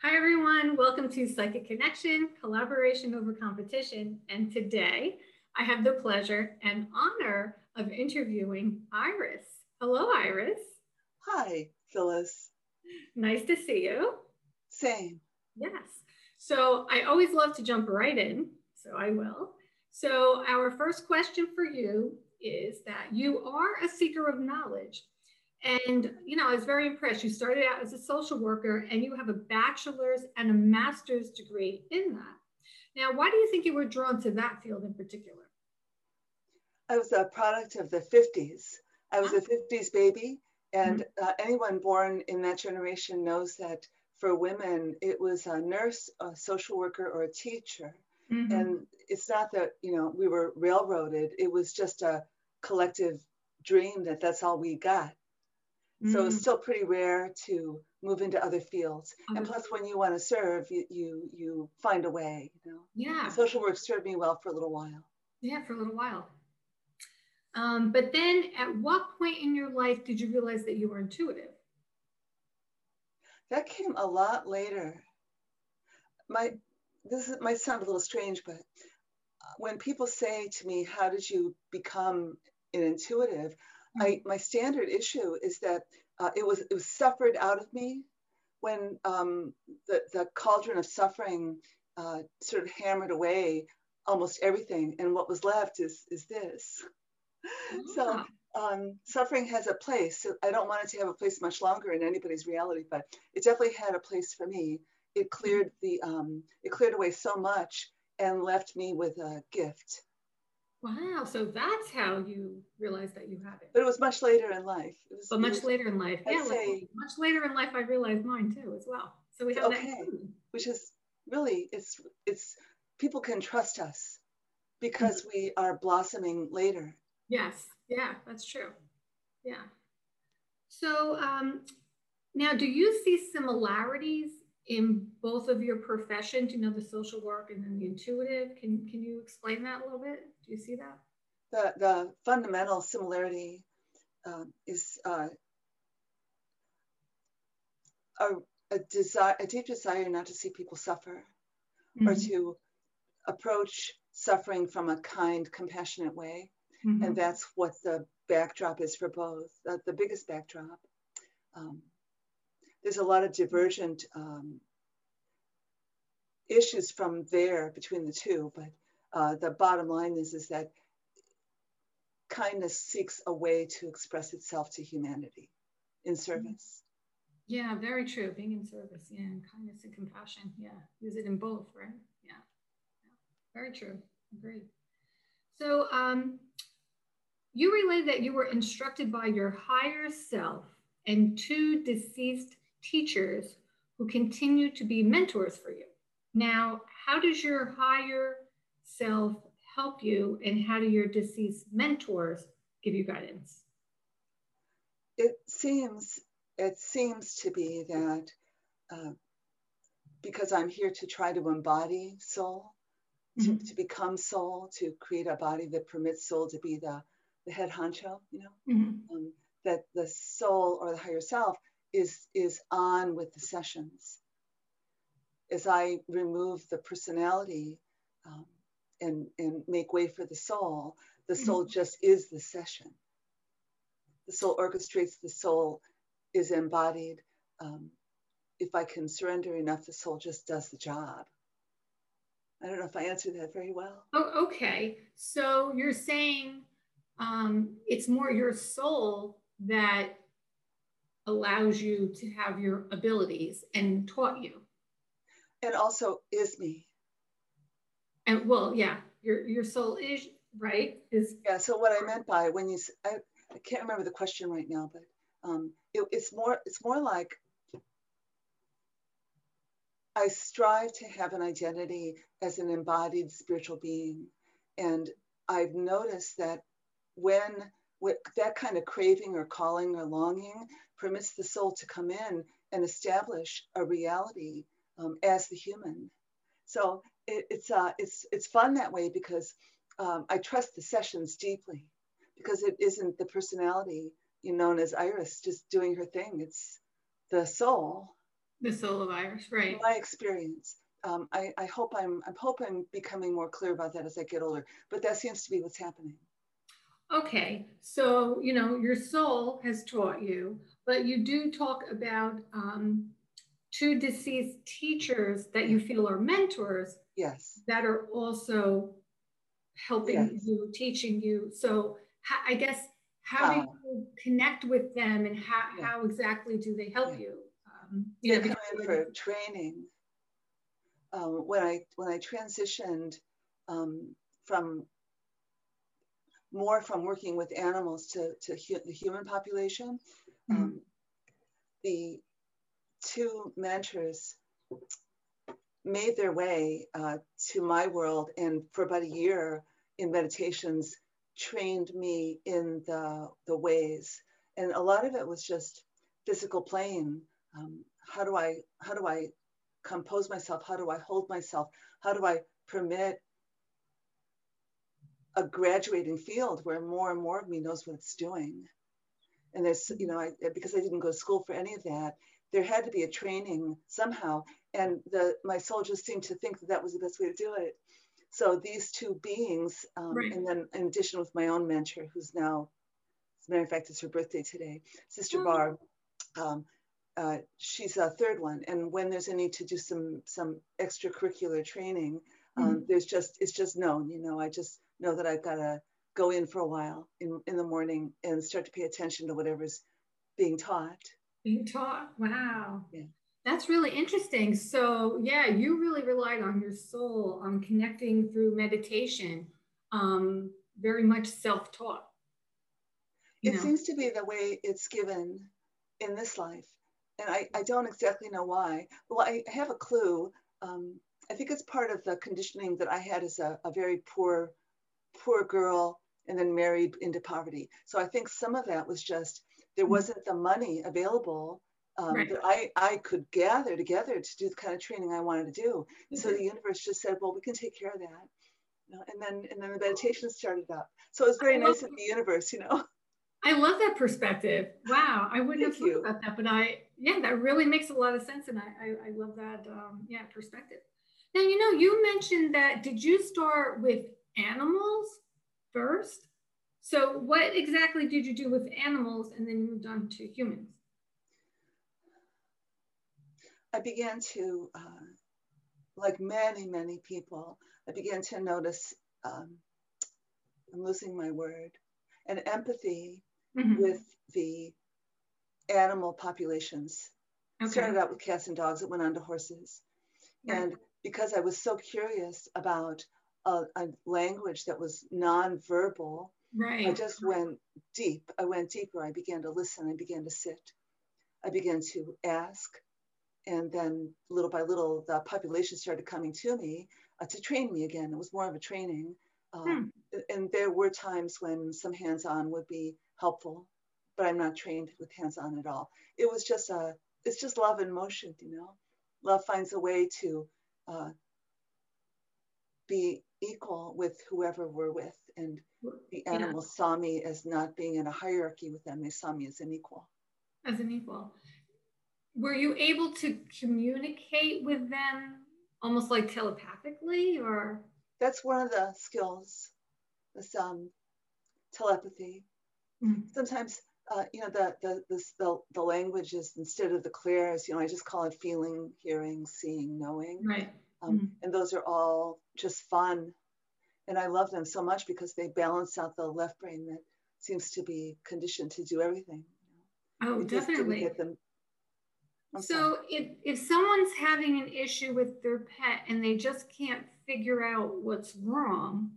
Hi, everyone. Welcome to Psychic Connection, Collaboration Over Competition. And today I have the pleasure and honor of interviewing Iris. Hello, Iris. Hi, Phyllis. Nice to see you. Same. Yes. So I always love to jump right in, so I will. So, our first question for you is that you are a seeker of knowledge. And, you know, I was very impressed. You started out as a social worker and you have a bachelor's and a master's degree in that. Now, why do you think you were drawn to that field in particular? I was a product of the 50s. I was a 50s baby, and mm-hmm. uh, anyone born in that generation knows that for women, it was a nurse, a social worker, or a teacher. Mm-hmm. And it's not that, you know, we were railroaded, it was just a collective dream that that's all we got. So it's mm. still pretty rare to move into other fields. And plus, when you want to serve, you, you you find a way. You know. Yeah. And social work served me well for a little while. Yeah, for a little while. Um, but then, at what point in your life did you realize that you were intuitive? That came a lot later. My this might sound a little strange, but when people say to me, "How did you become an intuitive?" I, my standard issue is that uh, it was it was suffered out of me when um, the the cauldron of suffering uh, sort of hammered away almost everything, and what was left is is this. So um, suffering has a place. I don't want it to have a place much longer in anybody's reality, but it definitely had a place for me. It cleared the um, it cleared away so much and left me with a gift. Wow. So that's how you realized that you had it. But it was much later in life. It was, but much was, later in life. I'd yeah. Say, much later in life, I realized mine too, as well. So we have okay. that. Which is really, it's, it's, people can trust us because mm-hmm. we are blossoming later. Yes. Yeah, that's true. Yeah. So um, now, do you see similarities in both of your professions, you know, the social work and then the intuitive. Can, can you explain that a little bit? Do you see that? The, the fundamental similarity um, is uh, a, a, desire, a deep desire not to see people suffer mm-hmm. or to approach suffering from a kind, compassionate way. Mm-hmm. And that's what the backdrop is for both. Uh, the biggest backdrop. Um, there's a lot of divergent um, issues from there between the two, but uh, the bottom line is, is that kindness seeks a way to express itself to humanity in service. Yeah, very true. Being in service, yeah, and kindness and compassion, yeah, use it in both, right? Yeah, yeah. very true. Agree. So, um, you relayed that you were instructed by your higher self and two deceased teachers who continue to be mentors for you. Now, how does your higher self help you, and how do your deceased mentors give you guidance? It seems it seems to be that uh, because I'm here to try to embody soul, to, mm-hmm. to become soul, to create a body that permits soul to be the, the head honcho, you know, mm-hmm. um, that the soul or the higher self is is on with the sessions. As I remove the personality um, and and make way for the soul, the mm-hmm. soul mm-hmm. just is the session. The soul orchestrates. The soul is embodied. Um, if I can surrender enough, the soul just does the job. I don't know if I answered that very well. Oh, okay. So you're saying um, it's more your soul that allows you to have your abilities and taught you. And also is me. And well, yeah, your your soul is right. Is yeah. So what I meant by when you, I, I can't remember the question right now, but um, it, it's more it's more like I strive to have an identity as an embodied spiritual being, and I've noticed that when that kind of craving or calling or longing permits the soul to come in and establish a reality um, as the human. So it, it's uh, it's it's fun that way because um, I trust the sessions deeply because it isn't the personality you know, known as Iris just doing her thing. It's the soul The soul of Iris, right? My experience. Um, I, I hope I'm I hope I'm becoming more clear about that as I get older. But that seems to be what's happening. Okay, so you know your soul has taught you, but you do talk about um, two deceased teachers that you feel are mentors. Yes. That are also helping yes. you, teaching you. So I guess how do you connect with them, and how, yeah. how exactly do they help yeah. you? Um, you they know, come in for training. Um, when I when I transitioned um, from more from working with animals to, to hu the human population, mm-hmm. um, the two mentors made their way uh, to my world and for about a year in meditations trained me in the, the ways. And a lot of it was just physical playing. Um, how do i how do i compose myself? How do i hold myself? How do i permit a graduating field where more and more of me knows what it's doing? And there's you know I, because i didn't go to school for any of that there had to be a training somehow and the my soldiers seemed to think that that was the best way to do it so these two beings um, right. and then in addition with my own mentor who's now as a matter of fact it's her birthday today sister oh. barb um, uh, she's a third one and when there's a need to do some some extracurricular training um, mm-hmm. there's just it's just known you know i just know that i've got to go in for a while in, in the morning and start to pay attention to whatever's being taught being taught. Wow. Yeah. That's really interesting. So, yeah, you really relied on your soul on connecting through meditation, um, very much self taught. It know? seems to be the way it's given in this life. And I, I don't exactly know why. Well, I have a clue. Um, I think it's part of the conditioning that I had as a, a very poor, poor girl and then married into poverty. So I think some of that was just there mm-hmm. wasn't the money available um, right. that I, I could gather together to do the kind of training I wanted to do. Mm-hmm. So the universe just said, well, we can take care of that. And then and then the meditation started up. So it was very nice of the universe, you know. I love that perspective. Wow, I wouldn't Thank have thought about that, but I yeah, that really makes a lot of sense, and I I, I love that um, yeah perspective. Now you know you mentioned that did you start with animals first? So what exactly did you do with animals and then moved on to humans? I began to, uh, like many, many people, I began to notice, um, I'm losing my word, an empathy mm-hmm. with the animal populations. Okay. Started out with cats and dogs, it went on to horses. Right. And because I was so curious about a, a language that was non-verbal, Right. I just went deep. I went deeper. I began to listen. I began to sit. I began to ask. And then little by little, the population started coming to me uh, to train me again. It was more of a training. Um, hmm. And there were times when some hands on would be helpful, but I'm not trained with hands on at all. It was just a, it's just love in motion, you know? Love finds a way to uh, be equal with whoever we're with. And the animals yeah. saw me as not being in a hierarchy with them. They saw me as an equal. As an equal. Were you able to communicate with them almost like telepathically or? That's one of the skills, this um, telepathy. Mm-hmm. Sometimes, uh, you know, the, the, the, the, the language is instead of the clairs, you know, I just call it feeling, hearing, seeing, knowing. Right. Um, mm-hmm. And those are all just fun and I love them so much because they balance out the left brain that seems to be conditioned to do everything. Oh, definitely. so if, if someone's having an issue with their pet and they just can't figure out what's wrong,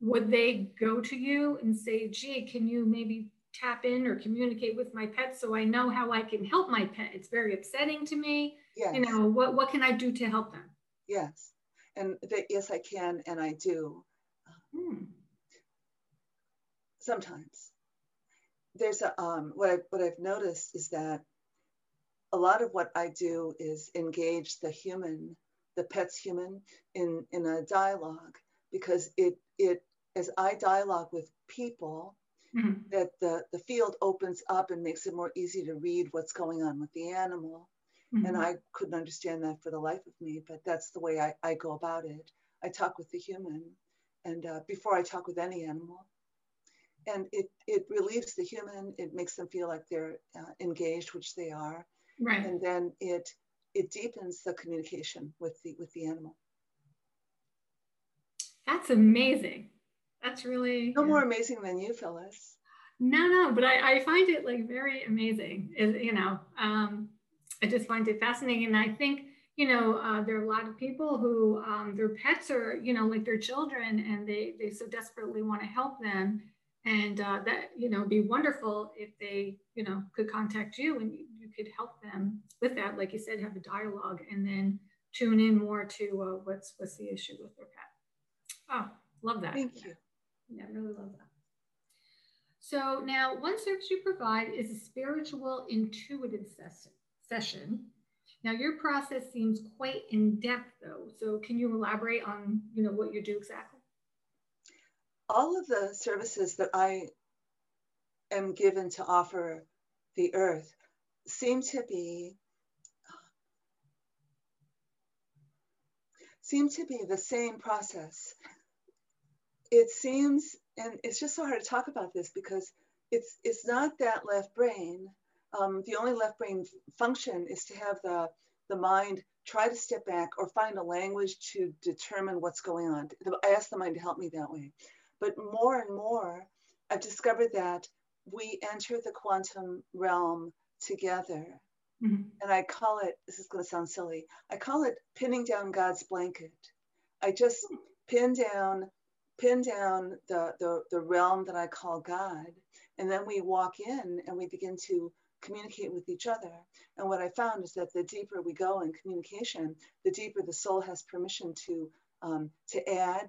would they go to you and say, gee, can you maybe tap in or communicate with my pet so I know how I can help my pet? It's very upsetting to me. Yes. You know, what, what can I do to help them? Yes and that yes i can and i do hmm. sometimes there's a um, what I what I've noticed is that a lot of what I do is engage the human, the pet's human, in in a dialogue because it it as I dialogue with people, mm-hmm. that the the field opens up and makes it more easy to read what's going on with the animal, Mm-hmm. And I couldn't understand that for the life of me, but that's the way I, I go about it. I talk with the human, and uh, before I talk with any animal, and it it relieves the human. It makes them feel like they're uh, engaged, which they are, right? And then it it deepens the communication with the with the animal. That's amazing. That's really no yeah. more amazing than you, Phyllis. No, no, but I, I find it like very amazing. Is you know, um, I just find it fascinating, and I think you know uh, there are a lot of people who um, their pets are you know like their children, and they they so desperately want to help them, and uh, that you know be wonderful if they you know could contact you and you, you, could help them with that, like you said, have a dialogue, and then tune in more to uh, what's what's the issue with their pet. Oh, love that. Thank you. Yeah, really love that. So now one service you provide is a spiritual intuitive session session. Now your process seems quite in depth though. So can you elaborate on, you know, what you do exactly? All of the services that I am given to offer the earth seem to be seem to be the same process. It seems, and it's just so hard to talk about this because it's it's not that left brain um, the only left brain function is to have the, the mind try to step back or find a language to determine what's going on. I ask the mind to help me that way. But more and more, I've discovered that we enter the quantum realm together. Mm-hmm. And I call it, this is going to sound silly, I call it pinning down God's blanket. I just pin down, pin down the, the, the realm that I call God. And then we walk in and we begin to communicate with each other. And what I found is that the deeper we go in communication, the deeper the soul has permission to um, to add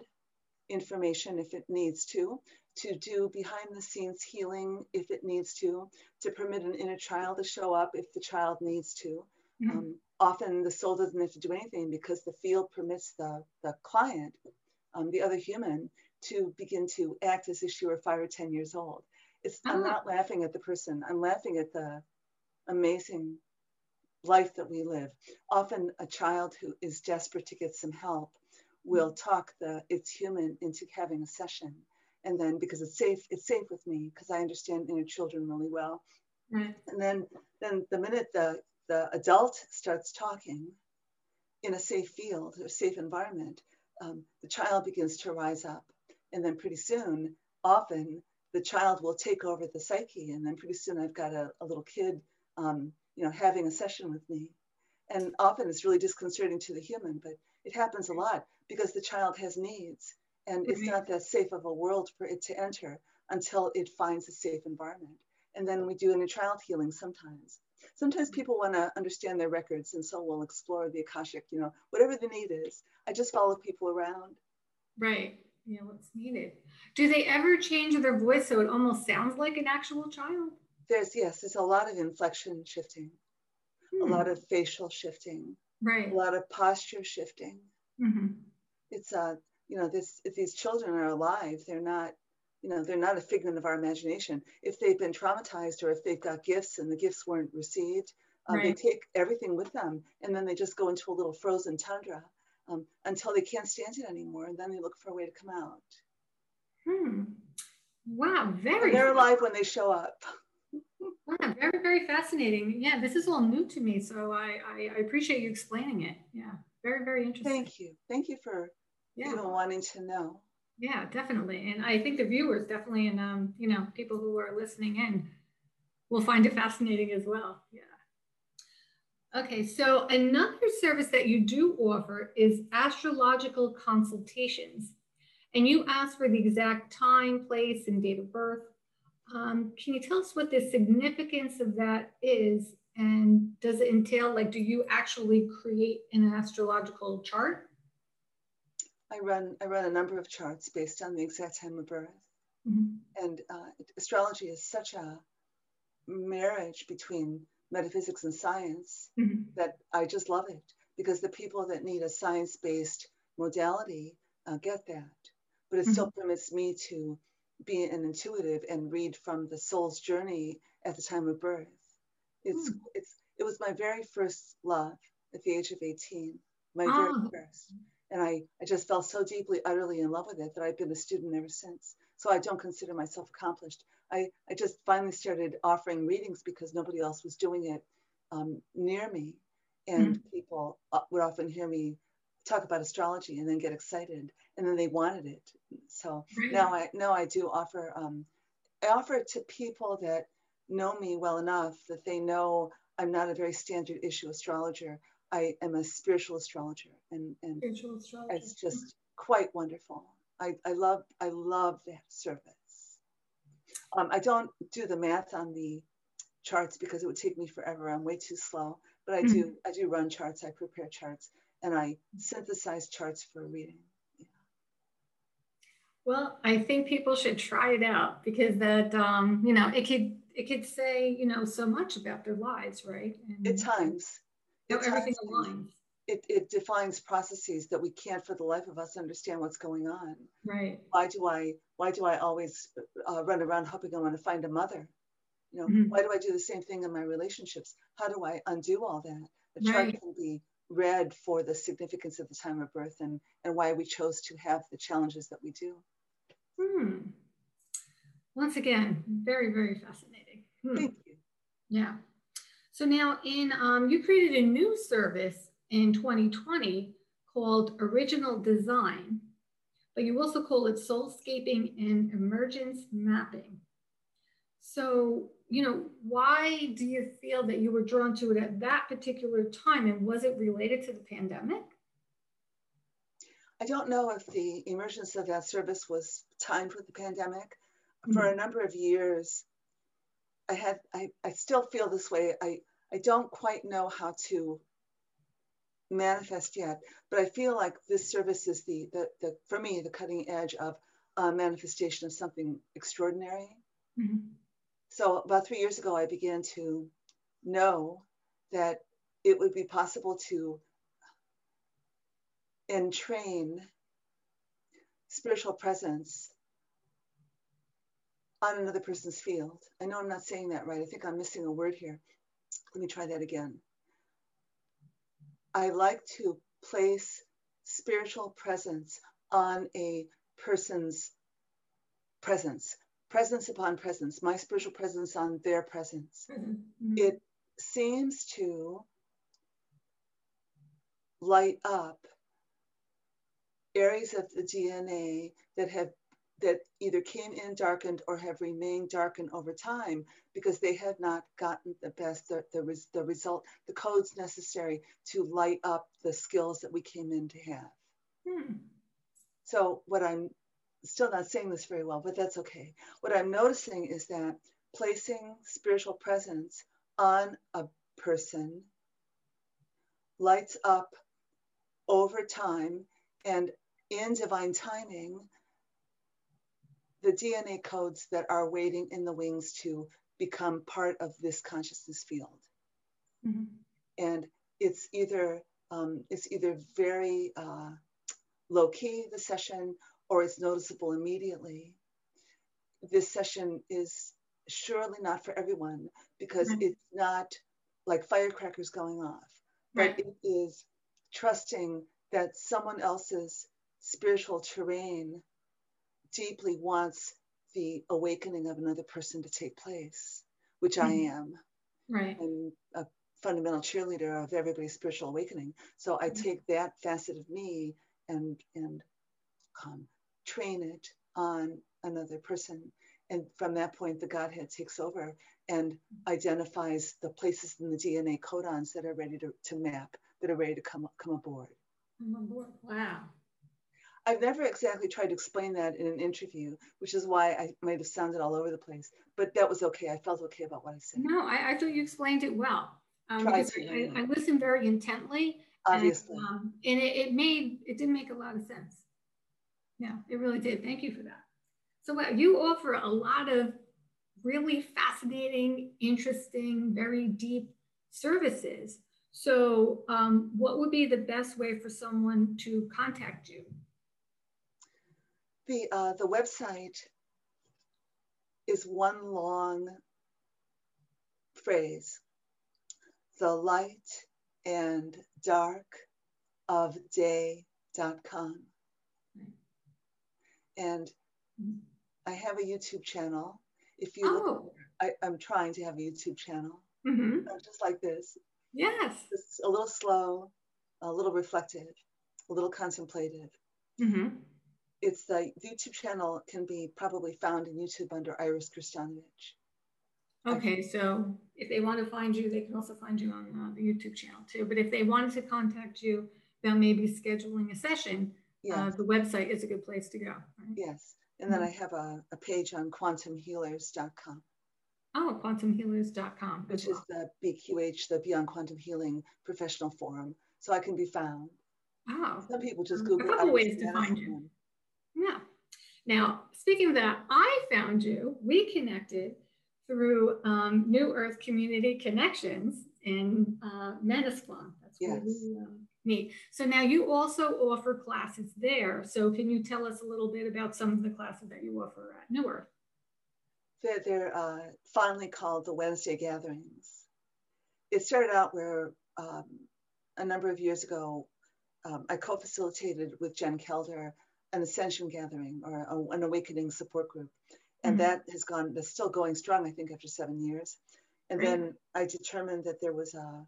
information if it needs to, to do behind the scenes healing if it needs to, to permit an inner child to show up if the child needs to. Mm-hmm. Um, often the soul doesn't have to do anything because the field permits the, the client, um, the other human, to begin to act as if she were five or 10 years old. It's, I'm ah. not laughing at the person. I'm laughing at the amazing life that we live. Often a child who is desperate to get some help will talk the it's human into having a session. And then because it's safe, it's safe with me because I understand inner children really well. Right. And then then the minute the the adult starts talking in a safe field or safe environment, um, the child begins to rise up. And then pretty soon, often the child will take over the psyche. And then pretty soon I've got a, a little kid, um, you know, having a session with me. And often it's really disconcerting to the human, but it happens a lot because the child has needs and mm-hmm. it's not that safe of a world for it to enter until it finds a safe environment. And then we do inner child healing sometimes. Sometimes people want to understand their records, and so we'll explore the Akashic, you know, whatever the need is. I just follow people around. Right you know what's needed. Do they ever change their voice so it almost sounds like an actual child? There's yes, there's a lot of inflection shifting, hmm. a lot of facial shifting, right? A lot of posture shifting. Mm-hmm. It's uh, you know, this if these children are alive, they're not, you know, they're not a figment of our imagination. If they've been traumatized or if they've got gifts and the gifts weren't received, um, right. they take everything with them and then they just go into a little frozen tundra um, until they can't stand it anymore, and then they look for a way to come out. Hmm. Wow, very. And they're alive when they show up. wow, very, very fascinating. Yeah, this is all new to me, so I, I, I appreciate you explaining it. Yeah, very, very interesting. Thank you. Thank you for yeah. even wanting to know. Yeah, definitely. And I think the viewers definitely, and um, you know, people who are listening in will find it fascinating as well. Yeah. Okay, so another service that you do offer is astrological consultations. And you ask for the exact time, place, and date of birth. Um, can you tell us what the significance of that is? And does it entail, like, do you actually create an astrological chart? I run, I run a number of charts based on the exact time of birth. Mm-hmm. And uh, astrology is such a marriage between metaphysics and science mm-hmm. that I just love it because the people that need a science based modality uh, get that. But it mm-hmm. still permits me to be an intuitive and read from the soul's journey at the time of birth. It's, mm. it's, it was my very first love at the age of 18, my oh. very first. And I, I just fell so deeply, utterly in love with it that I've been a student ever since. So I don't consider myself accomplished. I, I just finally started offering readings because nobody else was doing it um, near me. And mm-hmm. people uh, would often hear me talk about astrology and then get excited and then they wanted it. So right. now I now I do offer um, I offer it to people that know me well enough that they know I'm not a very standard issue astrologer. I am a spiritual astrologer and, and spiritual astrologer. it's just quite wonderful. I, I love I love that service. Um, I don't do the math on the charts because it would take me forever. I'm way too slow. But I do mm-hmm. I do run charts. I prepare charts and I synthesize charts for reading. Well, I think people should try it out because that um, you know it could it could say you know so much about their lives, right? And At times, you know, everything aligns. It, it defines processes that we can't for the life of us understand what's going on. Right. Why do I why do I always uh, run around hoping I want to find a mother? You know, mm-hmm. why do I do the same thing in my relationships? How do I undo all that? The chart right. can be read for the significance of the time of birth and, and why we chose to have the challenges that we do. Hmm. Once again, very, very fascinating. Hmm. Thank you. Yeah. So now in, um, you created a new service in 2020 called Original Design, but you also call it Soulscaping and Emergence Mapping. So, you know, why do you feel that you were drawn to it at that particular time? And was it related to the pandemic? I don't know if the emergence of that service was timed with the pandemic. Mm-hmm. For a number of years, I had I, I still feel this way. I, I don't quite know how to manifest yet, but I feel like this service is the, the, the for me, the cutting edge of a manifestation of something extraordinary. Mm-hmm. So about three years ago, I began to know that it would be possible to entrain spiritual presence on another person's field. I know I'm not saying that right. I think I'm missing a word here. Let me try that again. I like to place spiritual presence on a person's presence, presence upon presence, my spiritual presence on their presence. Mm-hmm. It seems to light up areas of the DNA that have that either came in darkened or have remained darkened over time because they have not gotten the best the, the, the result the codes necessary to light up the skills that we came in to have hmm. so what i'm still not saying this very well but that's okay what i'm noticing is that placing spiritual presence on a person lights up over time and in divine timing, the DNA codes that are waiting in the wings to become part of this consciousness field. Mm-hmm. And it's either um, it's either very uh, low key the session or it's noticeable immediately. This session is surely not for everyone because mm-hmm. it's not like firecrackers going off, right. but it is trusting that someone else's spiritual terrain deeply wants the awakening of another person to take place, which mm-hmm. I am. Right. I'm a fundamental cheerleader of everybody's spiritual awakening. So I mm-hmm. take that facet of me and and um, train it on another person. And from that point, the Godhead takes over and mm-hmm. identifies the places in the DNA codons that are ready to, to map, that are ready to come, come aboard. Come aboard. Wow. I've never exactly tried to explain that in an interview, which is why I might have sounded all over the place. But that was okay. I felt okay about what I said. No, I, I thought you explained it well. Um, because I, I, listened very intently. Obviously. And, um, and it, it, made it didn't make a lot of sense. Yeah, it really did. Thank you for that. So wow, you offer a lot of really fascinating, interesting, very deep services. So, um, what would be the best way for someone to contact you? The, uh, the website is one long phrase. the light and dark of day.com. And I have a YouTube channel. If you oh. look, I, am trying to have a YouTube channel, mm-hmm. just like this. Yes. It's a little slow, a little reflective, a little contemplative. Mm-hmm. It's the YouTube channel can be probably found in YouTube under Iris Krstanovich. Okay, so if they want to find you, they can also find you on uh, the YouTube channel too. But if they wanted to contact you about maybe scheduling a session, yes. uh, the website is a good place to go. Right? Yes. And then mm-hmm. I have a, a, page on quantumhealers.com. Oh, quantumhealers.com. Which well. is the BQH, the Beyond Quantum Healing Professional Forum. So I can be found. Oh. Some people just Google. A couple ways to find you. Yeah. Now, speaking of that, I found you. We connected through um, New Earth Community Connections in uh, Manasquan. That's yes. we uh, meet. So now you also offer classes there. So can you tell us a little bit about some of the classes that you offer at New Earth? They're, they're uh, fondly called the Wednesday gatherings. It started out where um, a number of years ago, um, I co-facilitated with Jen Kelder an ascension gathering or a, an awakening support group. And mm-hmm. that has gone that's still going strong i think after seven years. And then i determined that there was a,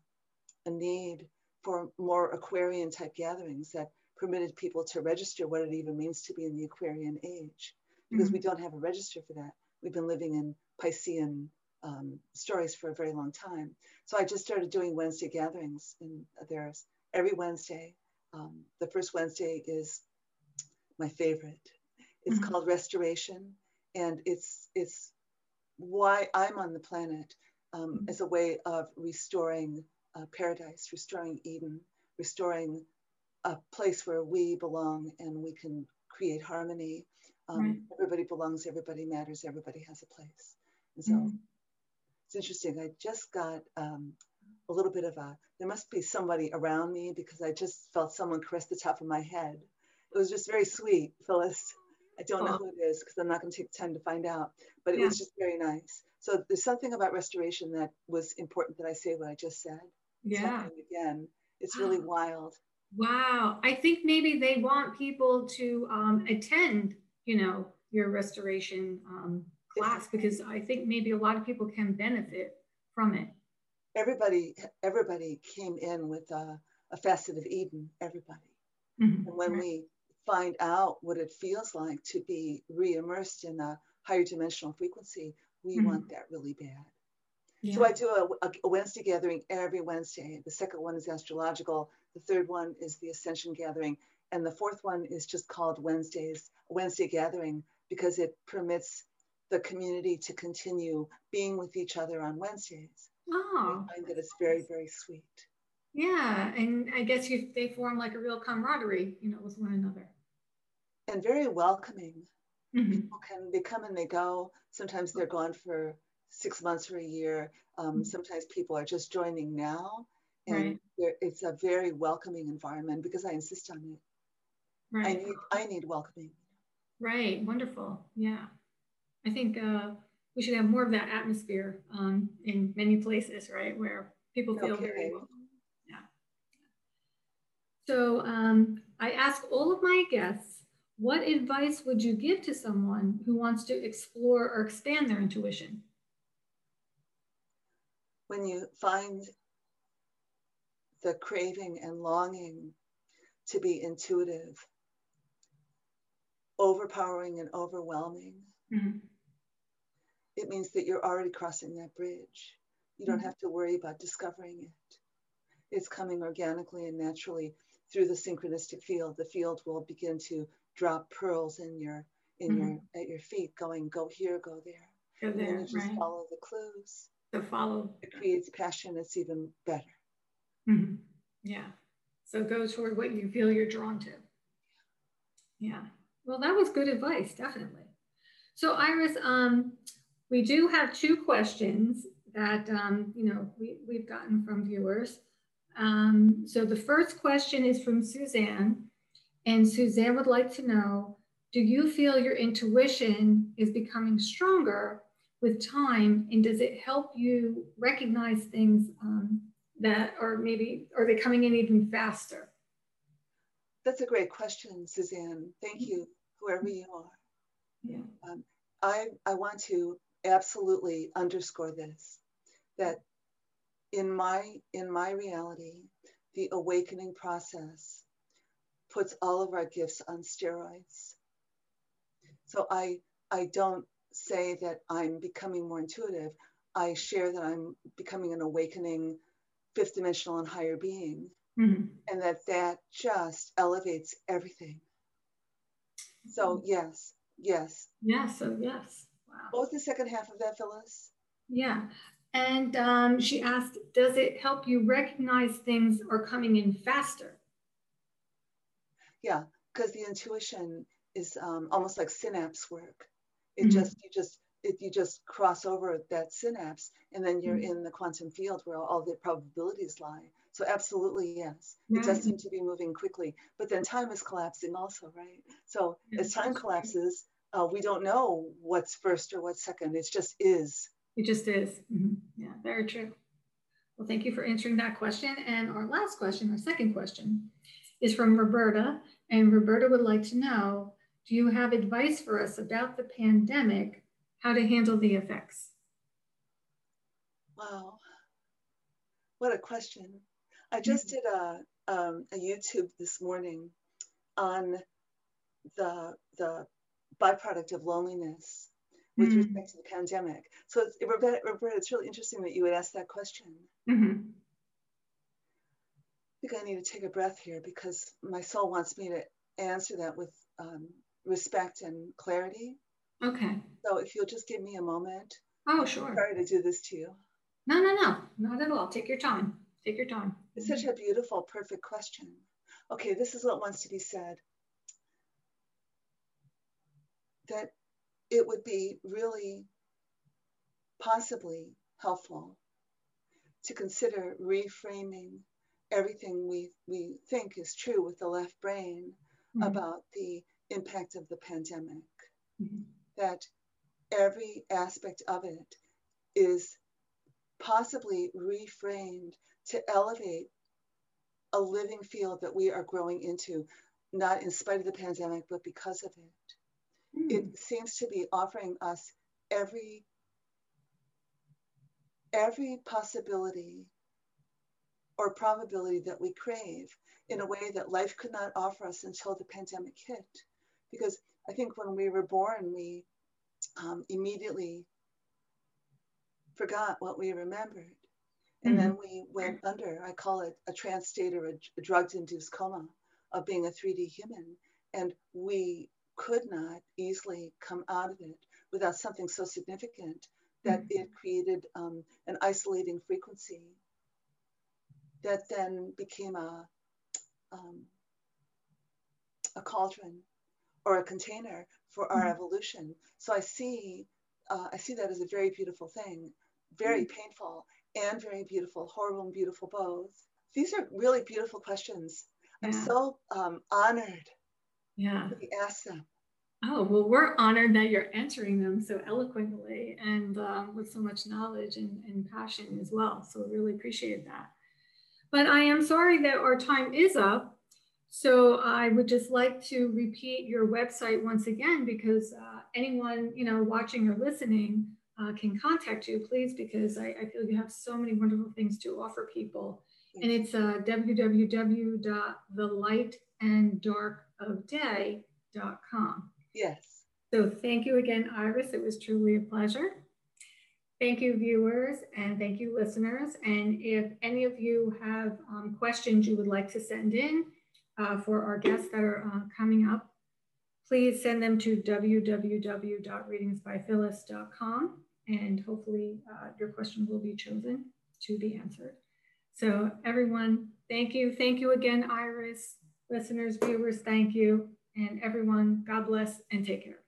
a need for more aquarian type gatherings that permitted people to register what it even means to be in the aquarian age. Because mm-hmm. we don't have a register for that. We've been living in piscean um, stories for a very long time. So i just started doing wednesday gatherings and there's every wednesday. Um, the first wednesday is my favorite it's mm-hmm. called restoration and it's it's why I'm on the planet um, mm-hmm. as a way of restoring uh, paradise, restoring Eden, restoring a place where we belong and we can create harmony. Um, right. Everybody belongs, everybody matters, everybody has a place. And so mm-hmm. it's interesting. I just got um, a little bit of a, there must be somebody around me because I just felt someone caress the top of my head. It was just very sweet, Phyllis. I don't know who it is because I'm not going to take time to find out, but it yeah. was just very nice. So there's something about restoration that was important that I say what I just said. Yeah. Again, it's really wild. Wow. I think maybe they want people to um, attend, you know, your restoration um, class because I think maybe a lot of people can benefit from it. Everybody, everybody came in with a, a facet of Eden. Everybody. Mm-hmm. And when right. we find out what it feels like to be re-immersed in a higher dimensional frequency, we mm-hmm. want that really bad. Yeah. So I do a, a, Wednesday gathering every Wednesday. The second one is astrological. The third one is the Ascension gathering, and the fourth one is just called Wednesdays Wednesday gathering because it permits the community to continue being with each other on Wednesdays. Oh, I find that it's very very sweet. Yeah, and I guess you they form like a real camaraderie, you know, with one another. And very welcoming. Mm-hmm. People can they come and they go. Sometimes they're gone for six months or a year. Um, mm-hmm. Sometimes people are just joining now, and right. it's a very welcoming environment because I insist on it. Right. I need I need welcoming. Right. Wonderful. Yeah. I think uh, we should have more of that atmosphere um, in many places, right, where people feel okay. very welcome. Yeah. So um, I ask all of my guests, what advice would you give to someone who wants to explore or expand their intuition? When you find the craving and longing to be intuitive, overpowering and overwhelming, mm-hmm. it means that you're already crossing that bridge. You don't mm-hmm. have to worry about discovering it. It's coming organically and naturally through the synchronistic field, the field will begin to drop pearls in your in mm-hmm. your at your feet, going go here, go there. Go there, and you just right. follow the clues. So follow. It creates passion. It's even better. Mm-hmm. Yeah. So go toward what you feel you're drawn to. Yeah. Well, that was good advice, definitely. So Iris, um, we do have two questions that um, you know we, we've gotten from viewers. Um, so the first question is from Suzanne. And Suzanne would like to know, do you feel your intuition is becoming stronger with time? And does it help you recognize things um, that, are maybe, are they coming in even faster? That's a great question, Suzanne. Thank you, whoever you are. Yeah. Um, I, I want to absolutely underscore this, that in my, in my reality, the awakening process puts all of our gifts on steroids. So I, I don't say that I'm becoming more intuitive. I share that I'm becoming an awakening fifth dimensional and higher being mm-hmm. and that that just elevates everything so mm-hmm. yes yes yeah so yes wow what was the second half of that phyllis yeah and um, she asked does it help you recognize things are coming in faster yeah because the intuition is um, almost like synapse work it mm-hmm. just you just it, you just cross over that synapse and then you're mm-hmm. in the quantum field where all the probabilities lie. So absolutely, yes. Right. It does seem to be moving quickly, but then time is collapsing also, right? So yes. as time collapses, uh, we don't know what's first or what's second. It just is. It just is. Mm-hmm. Yeah, very true. Well, thank you for answering that question. And our last question, our second question, is from Roberta. And Roberta would like to know, do you have advice for us about the pandemic how to handle the effects? Wow, what a question. I just mm-hmm. did a, um, a YouTube this morning on the, the byproduct of loneliness with mm-hmm. respect to the pandemic. So, it's, Roberta, Roberta, it's really interesting that you would ask that question. Mm-hmm. I think I need to take a breath here because my soul wants me to answer that with um, respect and clarity. Okay. So if you'll just give me a moment. Oh, sure. sorry to do this to you. No, no, no, not at all. Take your time. Take your time. It's such a beautiful, perfect question. Okay, this is what wants to be said. That it would be really possibly helpful to consider reframing everything we, we think is true with the left brain mm-hmm. about the impact of the pandemic. Mm-hmm that every aspect of it is possibly reframed to elevate a living field that we are growing into, not in spite of the pandemic, but because of it. Mm. It seems to be offering us every every possibility or probability that we crave in a way that life could not offer us until the pandemic hit. Because I think when we were born, we um, immediately forgot what we remembered. And mm-hmm. then we went under, I call it a trance state or a, a drugged induced coma of being a 3D human. And we could not easily come out of it without something so significant that mm-hmm. it created um, an isolating frequency that then became a, um, a cauldron or a container for our mm-hmm. evolution. So I see, uh, I see that as a very beautiful thing, very mm-hmm. painful and very beautiful, horrible and beautiful both. These are really beautiful questions. Yeah. I'm so um, honored. Yeah. To ask them. Oh, well, we're honored that you're answering them so eloquently and um, with so much knowledge and, and passion as well. So really appreciate that. But I am sorry that our time is up. So I would just like to repeat your website once again because uh, anyone you know watching or listening uh, can contact you, please, because I, I, feel you have so many wonderful things to offer people. And it's uh, www.thelightanddarkofday.com. Yes. So thank you again, Iris. It was truly a pleasure. Thank you, viewers, and thank you, listeners. And if any of you have um, questions you would like to send in, uh, for our guests that are uh, coming up, please send them to www.readingsbyphyllis.com and hopefully uh, your question will be chosen to be answered. So everyone, thank you. Thank you again, Iris. Listeners, viewers, thank you. And everyone, God bless and take care.